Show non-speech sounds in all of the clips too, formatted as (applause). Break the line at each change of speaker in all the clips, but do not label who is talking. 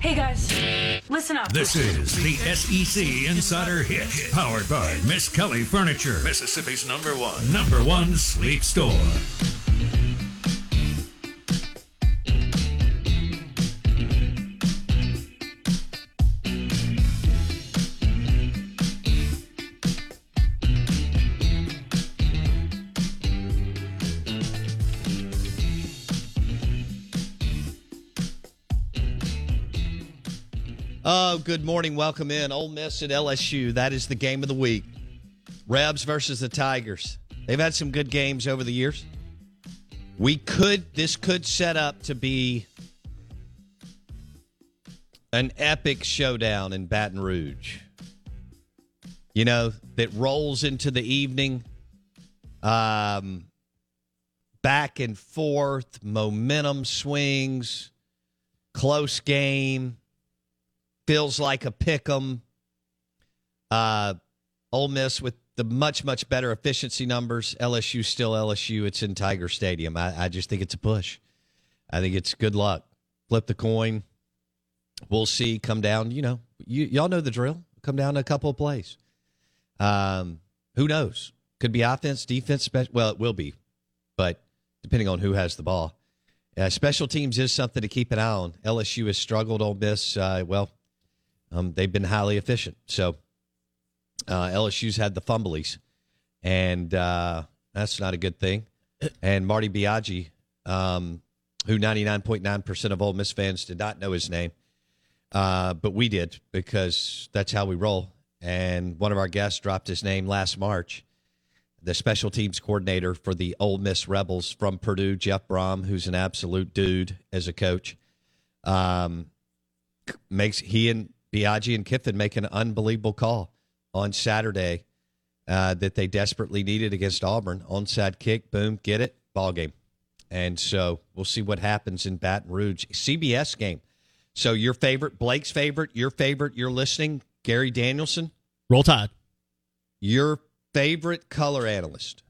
Hey guys, listen up.
This is the SEC Insider Hit, powered by Miskelly Furniture, Mississippi's number one, number one sleep store.
Oh, good morning. Welcome in. Ole Miss at LSU. That is the game of the week. Rebs versus the Tigers. They've had some good games over the years. We could, this could set up to be an epic showdown in Baton Rouge. You know, that rolls into the evening. Um, back and forth, momentum swings, close game feels like a pick 'em. Uh, Ole Miss with the much much better efficiency numbers. LSU still LSU. It's in Tiger Stadium. I, I just think it's a push. I think it's good luck. Flip the coin. We'll see. Come down. You know, you y'all know the drill. Come down a couple of plays. Um, who knows? Could be offense, defense. Spe- well, it will be, but depending on who has the ball. Uh, special teams is something to keep an eye on. LSU has struggled. Ole Miss, uh, well, um, they've been highly efficient. So uh, LSU's had the fumblies, and uh, that's not a good thing. And Marty Biagi, um, who 99.9% of Ole Miss fans did not know his name, uh, but we did because that's how we roll. And one of our guests dropped his name last March. The special teams coordinator for the Ole Miss Rebels from Purdue, Jeff Brohm, who's an absolute dude as a coach, um, makes he and Biagi and Kiffin make an unbelievable call on Saturday uh, that they desperately needed against Auburn. Onside kick, boom, get it, ball game. And so we'll see what happens in Baton Rouge. CBS game. So your favorite, Blake's favorite, your favorite, you're listening, Gary Danielson.
Roll Tide.
Your favorite color analyst,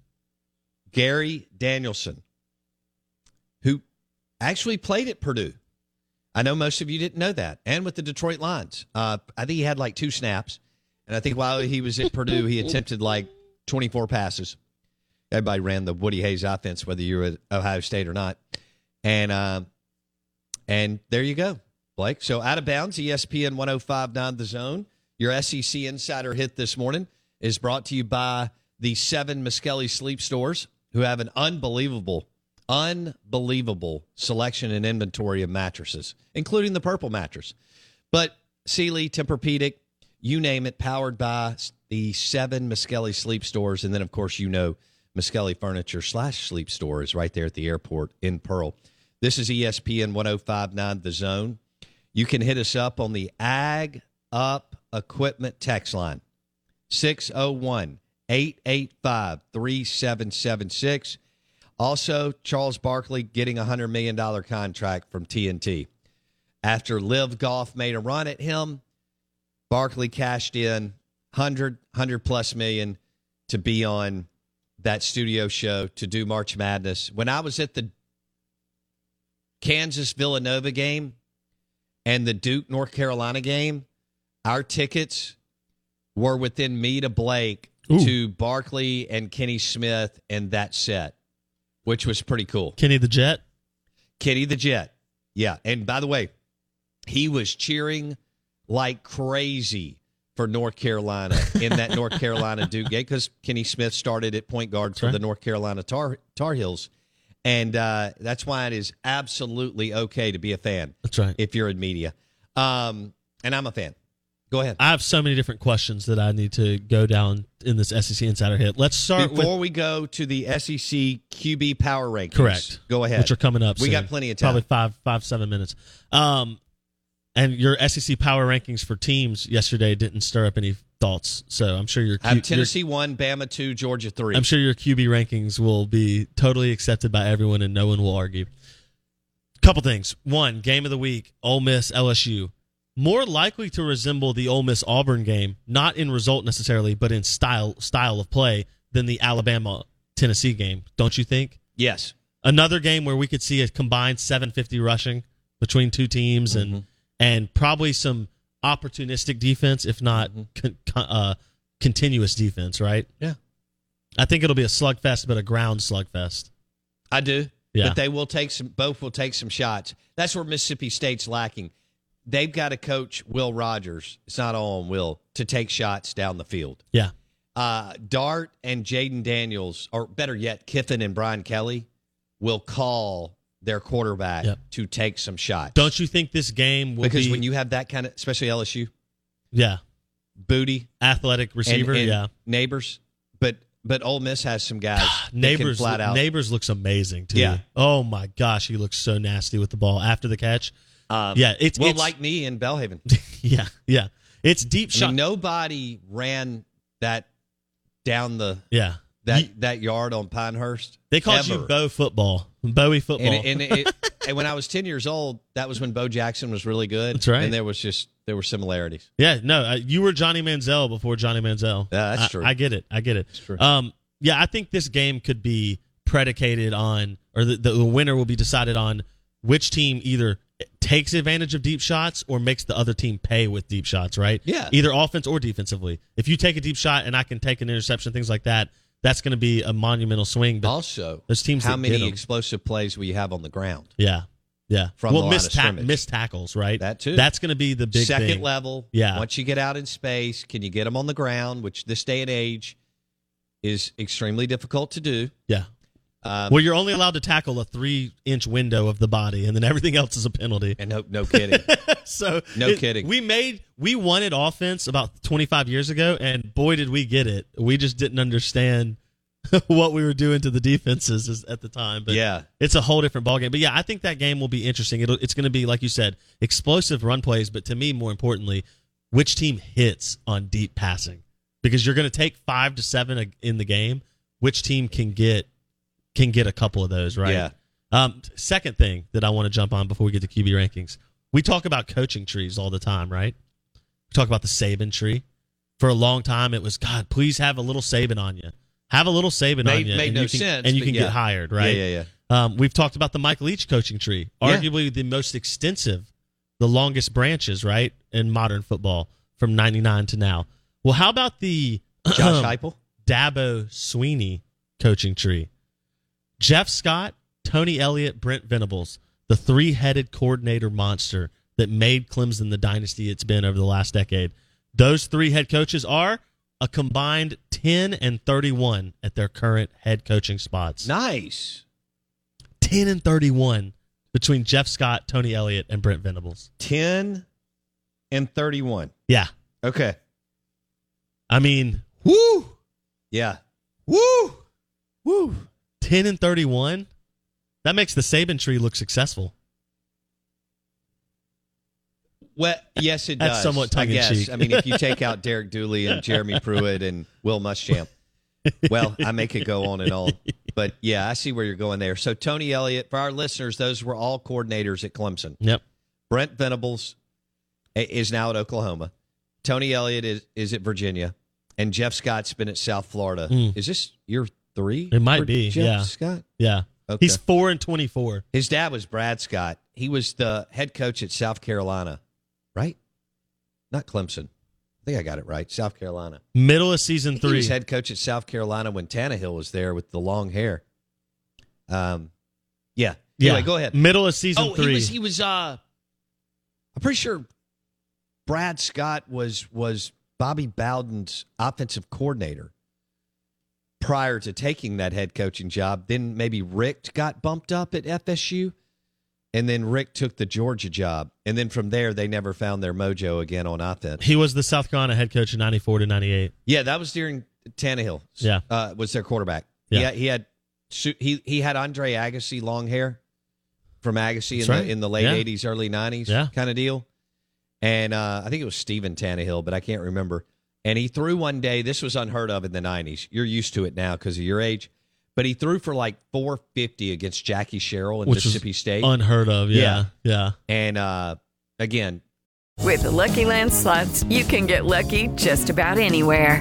Gary Danielson, who actually played at Purdue. I know most of you didn't know that. And with the Detroit Lions, uh, I think he had like two snaps. And I think while he was at Purdue, he attempted like 24 passes. Everybody ran the Woody Hayes offense, whether you're at Ohio State or not. And uh, and there you go, Blake. So out of bounds, ESPN 1059 The Zone. Your SEC Insider hit this morning is brought to you by the seven Miskelly Sleep Stores, who have an unbelievable unbelievable selection and inventory of mattresses, including the purple mattress. But Sealy, Tempur-Pedic, you name it, powered by the seven Miskelly sleep stores. And then, of course, you know Miskelly Furniture slash sleep store is right there at the airport in Pearl. This is ESPN 1059 The Zone. You can hit us up on the Ag Up Equipment text line 601 885 3776. Also, Charles Barkley getting a $100 million contract from TNT. After LIV Golf made a run at him, Barkley cashed in 100, 100 plus million to be on that studio show to do March Madness. When I was at the Kansas Villanova game and the Duke North Carolina game, our tickets were within me to Blake
Ooh.
to Barkley and Kenny Smith and that set, which was pretty cool.
Kenny the Jet.
Kenny the Jet. Yeah. And by the way, he was cheering like crazy for North Carolina in that North Carolina Duke game because Kenny Smith started at point guard for
right.
the North Carolina Tar, Tar Heels. And uh, that's why it is absolutely okay to be a fan
That's right.
if you're in media. Um, and I'm a fan. Go ahead.
I have so many different questions that I need to go down in this SEC Insider hit. Let's start
Before
with
we go to the SEC QB power rankings,
correct.
Go ahead.
which are coming up.
We
soon.
got plenty of time.
Probably five, five, seven minutes. Um, and your SEC power rankings for teams yesterday didn't stir up any thoughts. So I'm sure your
I have
Q-
Tennessee one, Bama two, Georgia three.
I'm sure your QB rankings will be totally accepted by everyone, and no one will argue. Couple things. One, game of the week: Ole Miss LSU. More likely to resemble the Ole Miss Auburn game, not in result necessarily, but in style style of play than the Alabama Tennessee game. Don't you think?
Yes.
another game where we could see a combined 750 rushing between two teams
Mm-hmm.
and and probably some opportunistic defense if not con, con- uh, continuous defense right
Mm-hmm. Yeah.
i think it'll be a slugfest but a ground slugfest
I do.
Yeah.
But they will take some both will take some shots. That's where Mississippi State's lacking. They've got to coach Will Rogers. It's not all on Will to take shots down the field.
yeah
Uh, Dart and Jayden Daniels, or better yet, Kiffin and Brian Kelly, will call their quarterback
Yep.
to take some shots.
don't you think this game will
because
be
when you have that kind of, especially LSU,
yeah
booty
athletic receiver
and
yeah
Nabers, but but Ole Miss has some guys can
neighbors
flat out.
Nabers looks amazing too
Yeah.
oh my gosh he looks so nasty with the ball after the catch
Um,
yeah it's
well,
it's,
like me in Belhaven. (laughs)
yeah yeah it's deep
I
shot
mean, nobody ran that down the
yeah
that
You-
that yard on Pinehurst.
They called you
ever.
Bo Football, Bowie Football.
And, and, it, (laughs) and when I was ten years old, that was when Bo Jackson was really good.
That's right.
And there was just there were similarities.
yeah, no, uh, you were Johnny Manziel before Johnny Manziel.
Yeah, that's
I-
true.
I get it. I get it.
true.
Um, yeah, I think this game could be predicated on, or the, the, the winner will be decided on which team either takes advantage of deep shots or makes the other team pay with deep shots. Right?
Yeah.
Either offense or defensively. If you take a deep shot and I can take an interception, things like that, that's going to be a monumental swing. But
Also,
Those teams
how many explosive plays will you have on the ground?
yeah, yeah.
From
well, missed,
scrimmage.
missed tackles, right?
That too.
That's going to be the big
Second
thing.
level.
Yeah.
Once you get out in space, can you get them on the ground? Which this day and age is extremely difficult to do.
Yeah.
Um,
Well, you're only allowed to tackle a three inch window of the body, and then everything else is a penalty.
and no, no kidding. (laughs)
so
No
it-
kidding.
We made we wanted offense about 25 years ago, and boy did we get it. We just didn't understand (laughs) what we were doing to the defenses as- at the time. But
Yeah.
it's a whole different ballgame. But yeah, I think that game will be interesting. It'll, it's going to be like you said, explosive run plays. But to me, more importantly, which team hits on deep passing because you're going to take five to seven in the game. Which team can get can get a couple of those right?
Yeah.
Um, second thing that I want to jump on before we get to QB rankings, we talk about coaching trees all the time, right? We talk about the Saban tree. For a long time, it was God. Please have a little Saban on you. Have a little Saban
Made-
on you,
made
and
no
you can,
sense,
and you can
yeah.
get hired, right?
Yeah, yeah, yeah.
Um, we've talked about the Mike Leach coaching tree,
Yeah.
arguably the most extensive, the longest branches, right, in modern football from '99 to now. Well, how about the
Josh (clears throat) Heupel.
Dabo Swinney coaching tree? Jeff Scott, Tony Elliott, Brent Venables, the three-headed coordinator monster that made Clemson the dynasty it's been over the last decade. Those three head coaches are a combined 10 and 31 at their current head coaching spots.
Nice.
10 and 31 between Jeff Scott, Tony Elliott, and Brent Venables.
10 and 31.
Yeah.
Okay.
I mean,
Woo. Yeah.
woo, woo. 10 and 31. That makes the Saban tree look successful.
Well, yes, it does.
That's
does.
somewhat
I guess.
tongue-in-cheek.
I mean, if you take (laughs) out Derek Dooley and Jeremy Pruitt and Will Muschamp, well, I make it go on and on. But yeah, I see where you're going there. So Tony Elliott, for our listeners, those were all coordinators at Clemson.
Yep.
Brent Venables is now at Oklahoma. Tony Elliott is, is at Virginia, and Jeff Scott's been at South Florida.
Mm.
Is this year three?
It might be.
Jeff
yeah.
Scott.
Yeah.
Okay.
He's four and twenty-four.
His dad was Brad Scott. He was the head coach at South Carolina, right? Not Clemson. I think I got it right. South Carolina.
Middle of season three.
He was head coach at South Carolina when Taneyhill was there with the long hair. Um, yeah.
yeah.
Go ahead.
Middle of season
oh,
three.
he was. He was. Uh, I'm pretty sure Brad Scott was was Bobby Bowden's offensive coordinator prior to taking that head coaching job. Then maybe Richt got bumped up at FSU, and then Richt took the Georgia job, and then from there they never found their mojo again on offense.
he was the South Carolina head coach in '94 to '98.
Yeah, that was during Taneyhill.
Yeah.
uh, was their quarterback.
Yeah.
Yeah, he had he he had Andre Agassi long hair from Agassi in
That's
the in the late
Yeah.
'80s, early '90s,
Yeah.
kind of deal. And uh, I think it was Steven Taneyhill, but I can't remember. And he threw one day. This was unheard of in the '90s. You're used to it now because of your age. But he threw for like 450 against Jackie Sherrill in
Which
Mississippi State.
Unheard of. Yeah. Yeah.
and uh, again,
With the Lucky Land slots, you can get lucky just about anywhere.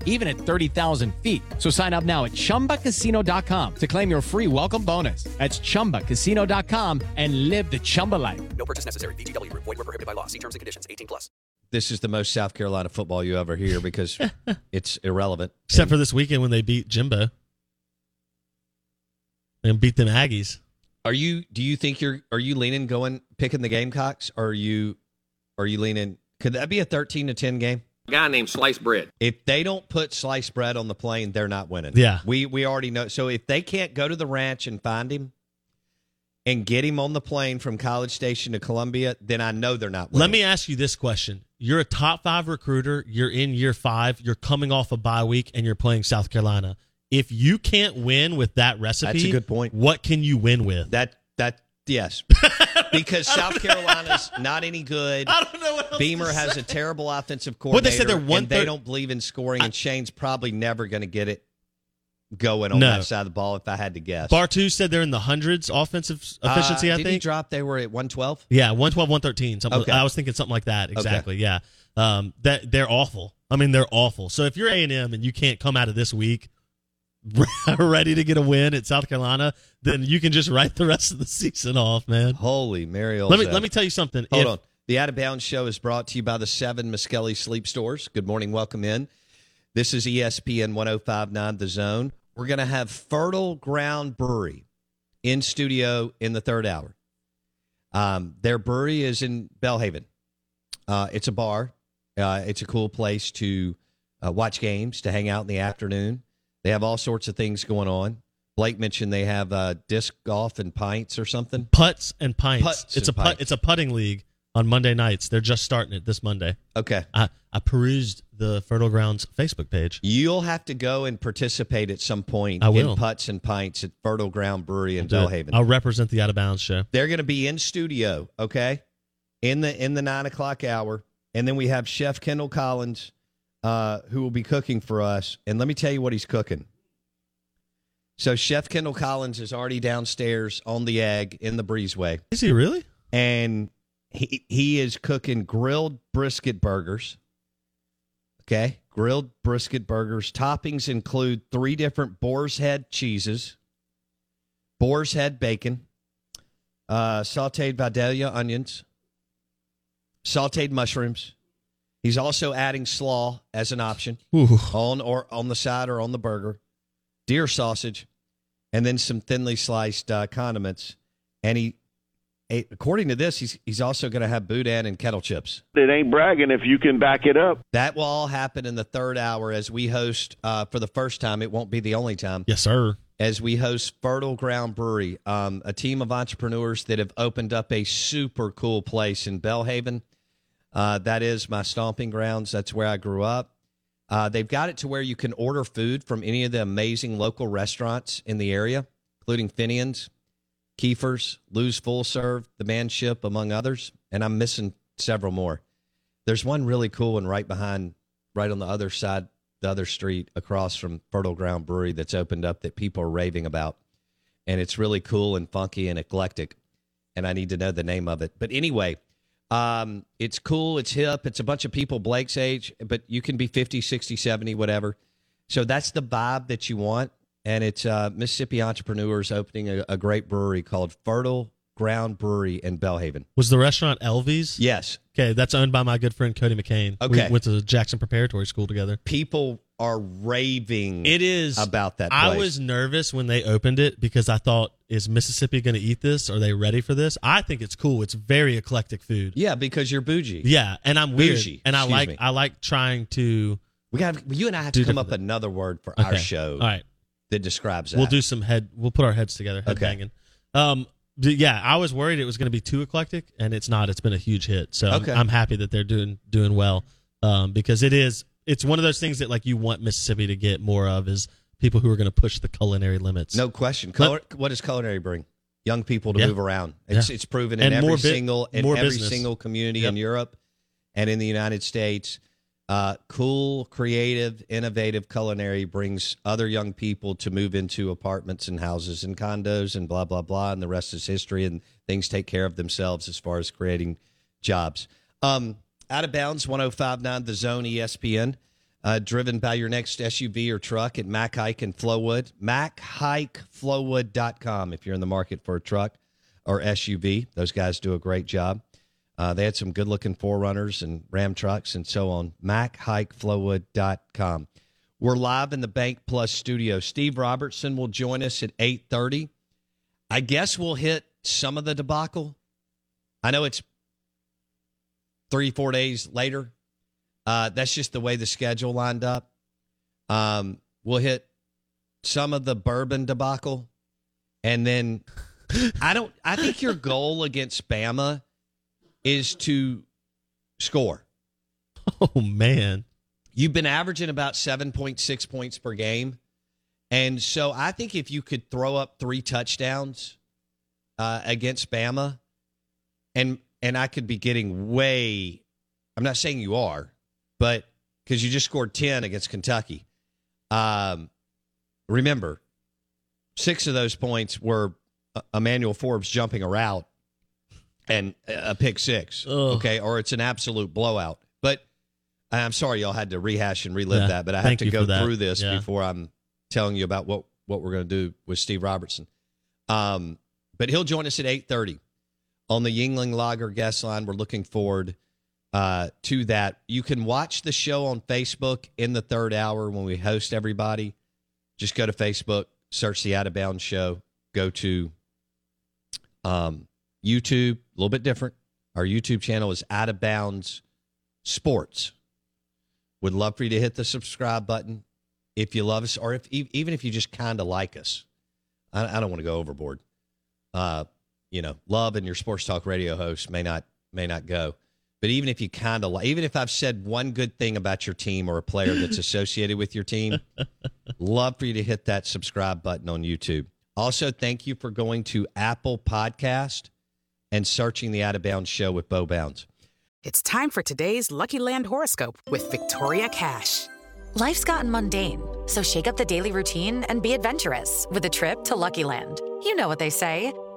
even at 30,000 feet. So sign up now at chumbacasino.com to claim your free welcome bonus. That's chumbacasino.com and live the Chumba life.
No purchase necessary. VGW Group. Void were prohibited by law. See terms and conditions. 18 plus.
this is the most South Carolina football you ever hear because (laughs) it's irrelevant.
Except for this weekend when they beat Jimbo and beat them Aggies.
Are you? Do you think you're? Are you leaning going picking the Gamecocks? Or are you? Are you leaning? Could that be a thirteen to ten game?
A guy named Sliced Bread.
If they don't put sliced bread on the plane, they're not winning.
Yeah.
we we already know. So if they can't go to the ranch and find him and get him on the plane from College Station to Columbia, then I know they're not. Winning.
Let me ask you this question. You're a top five recruiter. You're in year five. You're coming off a bye week and you're playing South Carolina. If you can't win with that recipe,
That's a good point.
What can you win with?
that that yes, (laughs) because South Carolina's not any good.
I don't know what else
Beamer has a terrible offensive coordinator.
they said they're one
they don't believe in scoring, and Shane's probably never going to get it going on
No.
that side of the ball. If I had to guess,
Bartu said they're in the hundreds offensive efficiency,
Uh,
I think.
he drop? They were at one twelve.
Yeah, 112, 113. Something,
Okay.
I was thinking something like that. Exactly. Yeah. Um, that they're awful. I mean, they're awful. So if you're A and M and you can't come out of this week (laughs) ready to get a win at South Carolina, then you can just write the rest of the season off, man.
Holy Mary!
Let me let me tell you something.
Hold
If-
on. The Out of Bounds Show is brought to you by the seven Miskelly Sleep Stores. Good morning, welcome in. This is ESPN 1059 The Zone. We're going to have Fertile Ground Brewery in studio in the third hour. Um, their brewery is in Belhaven. Uh, it's a bar. Uh, it's a cool place to uh, watch games, to hang out in the afternoon. They have all sorts of things going on. Blake mentioned they have uh, disc golf and pints or something.
putts and pints.
Putts
it's a
and
put, it's a putting league on Monday nights. They're just starting it this Monday.
Okay.
I, I perused the Fertile Grounds Facebook page.
You'll have to go and participate at some point
I will.
in putts and pints at Fertile Ground Brewery in. Belhaven.
I'll represent the Out of Bounds show.
They're going to be in studio, okay, in the in the nine o'clock hour, and then we have Chef Kendall Collins, uh, who will be cooking for us. And let me tell you what he's cooking. So Chef Kendall Collins is already downstairs on the egg in the breezeway,
Is he really?
and he he is cooking grilled brisket burgers. Okay, grilled brisket burgers. Toppings include three different boar's head cheeses, boar's head bacon, uh, sautéed Vidalia onions, sautéed mushrooms. He's also adding slaw as an option
Ooh.
on or on the side or on the burger, deer sausage, and then some thinly sliced uh, condiments. And he, according to this, he's he's also going to have boudin and kettle chips.
It ain't bragging if you can back it up.
That will all happen in the third hour as we host uh, for the first time. It won't be the only time.
Yes, sir.
As we host Fertile Ground Brewery, um, a team of entrepreneurs that have opened up a super cool place in Belhaven. Uh, that is my stomping grounds. That's where I grew up. Uh, they've got it to where you can order food from any of the amazing local restaurants in the area, including Fenian's, Keifer's, Lou's Full Serve, The Manship, among others. And I'm missing several more. There's one really cool one right behind, right on the other side, the other street across from Fertile Ground Brewery that's opened up that people are raving about. And it's really cool and funky and eclectic. And I need to know the name of it. But anyway, um, it's cool. It's hip. It's a bunch of people Blake's age, but you can be 50, 60, 70, whatever. So that's the vibe that you want. And it's uh, Mississippi entrepreneurs opening a, a great brewery called Fertile Ground Brewery in Belhaven.
Was the restaurant Elvies?
Yes.
Okay, that's owned by my good friend Cody McCain.
Okay.
We went to Jackson Preparatory School together.
People are raving
It is
about that
I was nervous when they opened it because I thought, is Mississippi going to eat this? Are they ready for this? I think it's cool. It's very eclectic food.
Yeah, because you're bougie.
Yeah, and I'm weird,
Bougie,
and I
excuse
like
me.
I like trying to.
We got you and I have
Do
to come
different
up another word for
Okay.
our show
All right,
that describes that.
we'll do some head. We'll put our heads together. Head
Okay.
banging. Um, but yeah, I was worried it was going to be too eclectic, and it's not. It's been a huge hit, so I'm-
Okay.
I'm, happy that they're doing doing well. Um, because it is it's one of those things that like you want Mississippi to get more of is people who are going to push the culinary limits.
No question. Cul- what does culinary bring? Young people to
Yeah.
move around. It's
Yeah.
it's proven in
And
every
bit-
single in every
business.
single community in Europe and in the United States. Uh, cool, creative, innovative culinary brings other young people to move into apartments and houses and condos and blah blah blah, and the rest is history. And things take care of themselves as far as creating jobs. Um, out of bounds, 1059 The Zone ESPN. Uh, driven by your next SUV or truck at Mac Haik and Flowood. MacHaikFlowood.com if you're in the market for a truck or SUV. Those guys do a great job. Uh, they had some good looking Forerunners and Ram trucks and so on. MacHaikFlowood.com. We're live in the Bank Plus studio. Steve Robertson will join us at 8.30. I guess we'll hit some of the debacle. I know it's three, four days later. Uh, that's just the way the schedule lined up. Um, we'll hit some of the bourbon debacle, and then I don't. I think your goal against Bama is to score. (laughs)
Oh man,
You've been averaging about seven point six points per game, and so I think if you could throw up three touchdowns uh, against Bama, and and I could be getting way. I'm not saying you are, but because you just scored ten against Kentucky. Um, remember, six of those points were uh, Emmanuel Forbes jumping a route and a pick six.
Ugh.
Okay, or it's an absolute blowout. But I'm sorry y'all had to rehash and relive
Yeah,
that, but I have to go through this
Yeah.
before I'm telling you about what what we're going to do with Steve Robertson. Um, but he'll join us at 8:30 on the Yuengling Lager guest line. We're looking forward uh, to that. You can watch the show on Facebook in the third hour when we host everybody. Just go to Facebook, search the Out of Bounds Show, go to um, YouTube, a little bit different. Our YouTube channel is Out of Bounds Sports. Would love for you to hit the subscribe button if you love us, or if even if you just kind of like us. I, I don't want to go overboard. Uh, you know, love and your sports talk radio host may not may not go, but even if you kind of even if I've said one good thing about your team or a player that's (laughs) associated with your team, love for you to hit that subscribe button on YouTube. Also, thank you for going to Apple Podcast and searching the Out of Bounds Show with Bo Bounds.
It's time for today's Lucky Land horoscope with Victoria Cash.
Life's gotten mundane, so shake up the daily routine and be adventurous with a trip to Lucky Land. You know what they say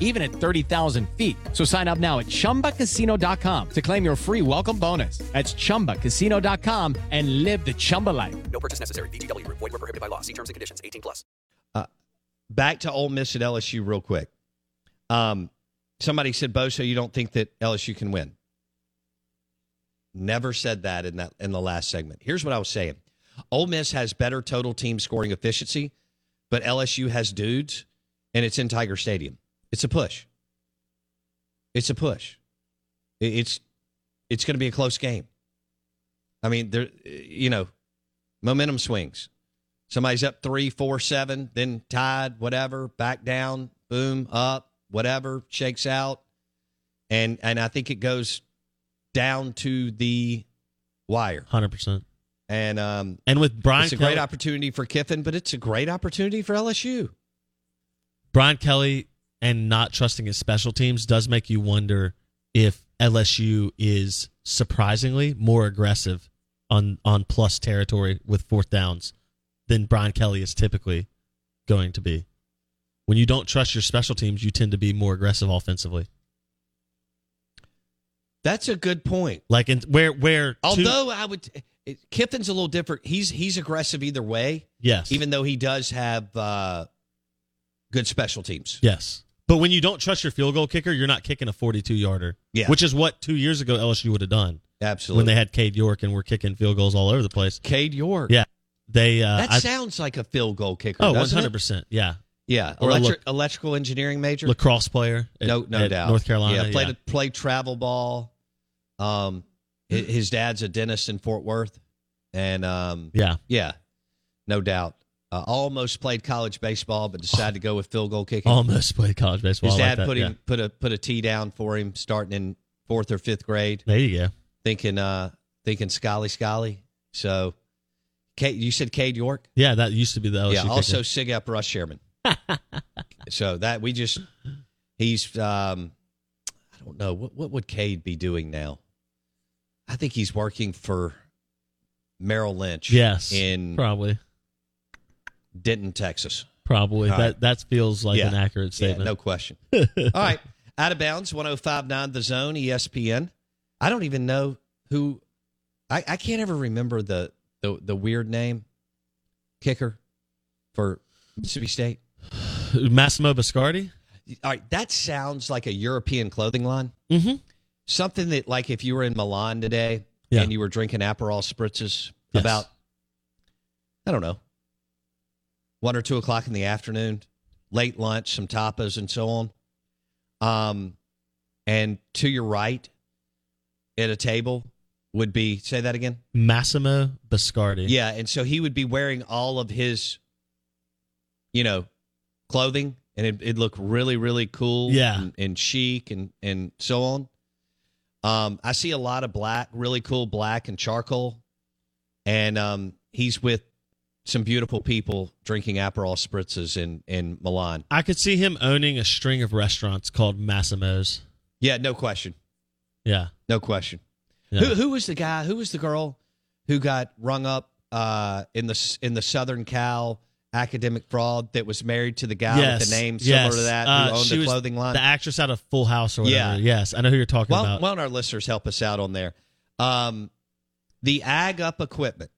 even at 30,000 feet. So sign up now at chumbacasino.com to claim your free welcome bonus. That's chumbacasino.com and live the Chumba life.
No purchase necessary. VGW Group. Void were prohibited by law. See terms and conditions. 18 plus.
Back to Ole Miss at LSU real quick. Um, somebody said, Bosa, you don't think that LSU can win. Never said that in that in the last segment. Here's what I was saying. Ole Miss has better total team scoring efficiency, but LSU has dudes, and it's in Tiger Stadium. It's a push. It's a push. It's it's going to be a close game. I mean, there, you know, momentum swings. Somebody's up three, four, seven, then tied, whatever, back down, boom, up, whatever, shakes out, and and I think it goes down to the wire,
hundred percent.
And um,
And with Brian
it's a
Kelly,
great opportunity for Kiffin, but it's a great opportunity for LSU.
Brian Kelly and not trusting his special teams does make you wonder if LSU is surprisingly more aggressive on on plus territory with fourth downs than Brian Kelly is typically going to be. When you don't trust your special teams, you tend to be more aggressive offensively.
That's a good point.
Like in where where two-
Although I would, Kiffin's a little different. He's he's aggressive either way.
Yes.
even though he does have uh, good special teams.
Yes. But when you don't trust your field goal kicker, you're not kicking a 42 yarder.
Yeah.
Which is what two years ago LSU would have done.
Absolutely.
When they had Cade York and were kicking field goals all over the place.
Cade York.
Yeah. They. Uh,
that
I-
sounds like a field goal kicker.
Oh,
doesn't it?
100%. Yeah.
Yeah, electric, electrical engineering major,
Lacrosse player. at-
no, no doubt.
North Carolina.
Yeah, played
yeah.
played travel ball. Um, his dad's a dentist in Fort Worth, and um,
Yeah.
yeah, no doubt. Uh, almost played college baseball, but decided to go with field goal kicking.
Almost played college baseball.
His
like
dad
that,
put him
yeah.
put a put a tee down for him starting in fourth or fifth grade.
There you go.
Thinking uh thinking Scully Scully. So, Kate, you said Cade York.
Yeah, that used to be the LSU
yeah.
kicker.
Also, Sigap Russ Sherman. (laughs) so that we just he's um I don't know what what would Cade be doing now. I think he's working for Merrill Lynch.
Yes.
in
probably.
Denton, Texas.
Probably.
All
that
right.
that feels like
Yeah.
an accurate
Yeah,
statement.
no question. (laughs) All right. Out of bounds, 1059 The Zone, ESPN. I don't even know who I, I can't ever remember the, the the weird name kicker for Mississippi State. (sighs)
Massimo Biscardi?
All right, that sounds like a European clothing line.
Mm-hmm.
Something that like if you were in Milan today
Yeah.
and you were drinking Aperol spritzes
Yes.
about I don't know, one or two o'clock in the afternoon, late lunch, some tapas and so on. Um, and to your right, at a table, would be say that again.
Massimo Biscardi.
Yeah, and so he would be wearing all of his, you know, clothing, and it, it'd look really, really cool.
Yeah.
and, and chic, and and so on. Um, I see a lot of black, really cool black and charcoal, and um, he's with some beautiful people drinking Aperol spritzes in in Milan.
I could see him owning a string of restaurants called Massimo's.
Yeah, no question,
Yeah.
no question.
Yeah.
Who who was the guy? Who was the girl who got rung up uh, in the in the Southern Cal academic fraud that was married to the guy
yes.
with the name similar
yes.
to that
Uh,
who owned
she
the clothing line?
The actress out of Full House or
Yeah.
whatever. Yes. I know who you're talking
Well,
about.
why don't our listeners help us out on there? Um, the Ag Up Equipment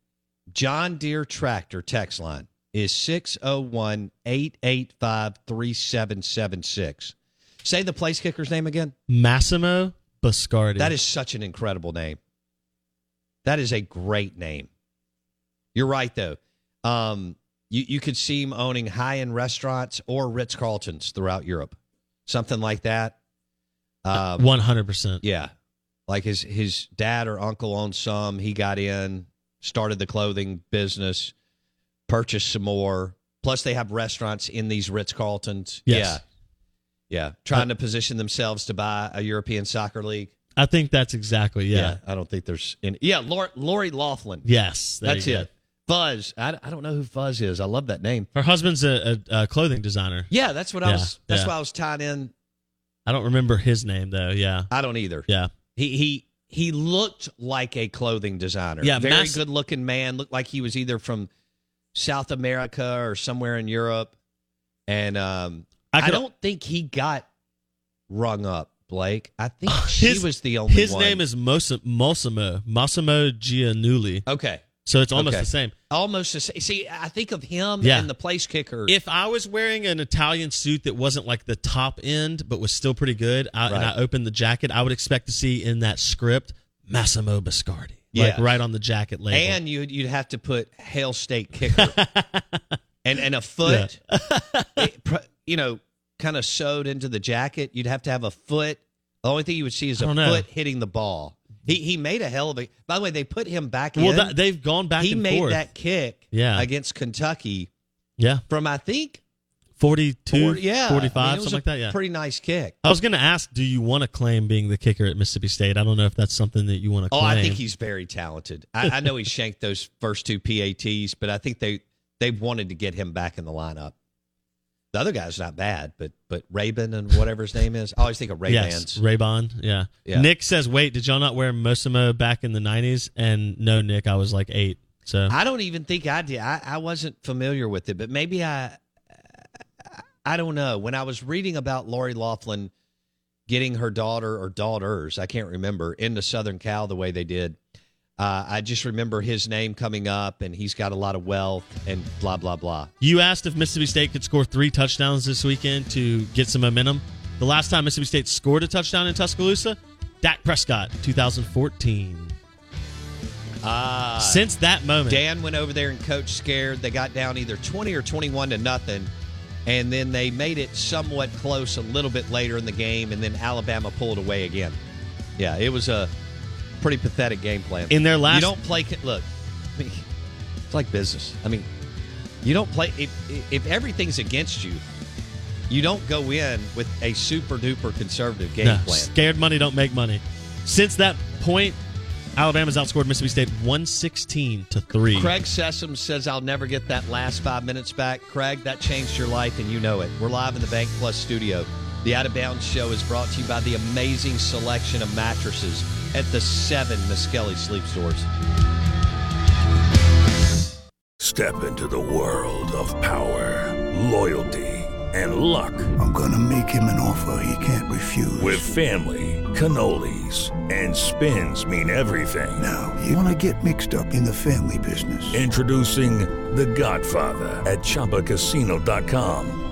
John Deere Tractor text line is 601 885 3776. Say the place kicker's name again.
Massimo Biscardi.
That is such an incredible name. That is a great name. You're right, though. Um, you, you could see him owning high end restaurants or Ritz Carltons throughout Europe, something like that. Um,
One hundred percent.
yeah, like his his dad or uncle owned some. He got in, started the clothing business, purchased some more. Plus, they have restaurants in these Ritz Carltons.
Yes.
Yeah, yeah, trying to position themselves to buy a European soccer league.
I think that's exactly yeah.
I don't think there's any. Yeah, Lori, Lori Laughlin.
Yes,
that's
go.
it. Fuzz. I, I don't know who Fuzz is. I love that name.
Her husband's a, a, a clothing designer.
Yeah, that's what I
Yeah,
was. That's
yeah.
why I was tied in.
I don't remember his name though. Yeah,
I don't either.
yeah.
He he he looked like a clothing designer.
Yeah,
very
mass-
good looking man. Looked like he was either from South America or somewhere in Europe. And um,
I
I, don't think he got rung up. Blake. I think (laughs) she
His-
was the only.
His
one.
name is Mos- Massimo Massimo Giannulli.
okay.
So it's almost
Okay.
the same.
Almost the same. See, I think of him
Yeah.
and the place kicker.
If I was wearing an Italian suit that wasn't like the top end but was still pretty good, I, and I opened the jacket, I would expect to see in that script Massimo Biscardi, like right on the jacket label.
And you'd you'd have to put Hail State kicker (laughs) and and a foot, (laughs) it you know, kind of sewed into the jacket. You'd have to have a foot. The only thing you would see is a foot hitting the ball. He he made a hell of a. By the way, they put him back
well,
in.
Well, they've gone back
he
and
made
forth.
that kick
Yeah.
against Kentucky
yeah,
from I think
42,
40, yeah,
45,
I mean,
something like that. Yeah.
pretty nice kick.
I was going to ask, do you want to claim being the kicker at Mississippi State? I don't know if that's something that you want to
Oh,
claim.
I think he's very talented. I, I know he (laughs) shanked those first two PATs, but I think they they wanted to get him back in the lineup. The other guy's not bad, but but Rabin and whatever his name is, I always think of Ray
yes,
Bans.
Raybon. Yeah.
Yeah.
Nick says, "Wait, did y'all not wear Mossimo back in the '90s?" And no, Nick, I was like eight. So
I don't even think I did. I, I wasn't familiar with it, but maybe I. I don't know. When I was reading about Lori Laughlin getting her daughter or daughters, I can't remember, into Southern Cal the way they did, uh, I just remember his name coming up, and he's got a lot of wealth and blah blah blah.
you asked if Mississippi State could score three touchdowns this weekend to get some momentum. The last time Mississippi State scored a touchdown in Tuscaloosa, Dak Prescott, 2014.
Ah,
Since that moment,
Dan went over there and coach scared. They got down either 20 or 21 to nothing. And then they made it somewhat close a little bit later in the game. And then Alabama pulled away again. Yeah, it was a pretty pathetic game plan.
In their last-
You don't play. Look, I mean, it's like business. I mean, you don't play. If, if everything's against you, you don't go in with a super duper conservative game
no,
plan.
scared money don't make money. Since that point, Alabama's outscored Mississippi State 116 to three.
Craig Sessom says, I'll never get that last five minutes back. Craig, that changed your life and you know it. We're live in the Bank Plus studio. The Out of Bounds show is brought to you by the amazing selection of mattresses at the seven Miskelly Sleep Stores.
Step into the world of power, loyalty, and luck.
I'm gonna make him an offer he can't refuse.
With family, cannolis, and spins mean everything.
Now, you wanna get mixed up in the family business.
Introducing The Godfather at ChumbaCasino.com.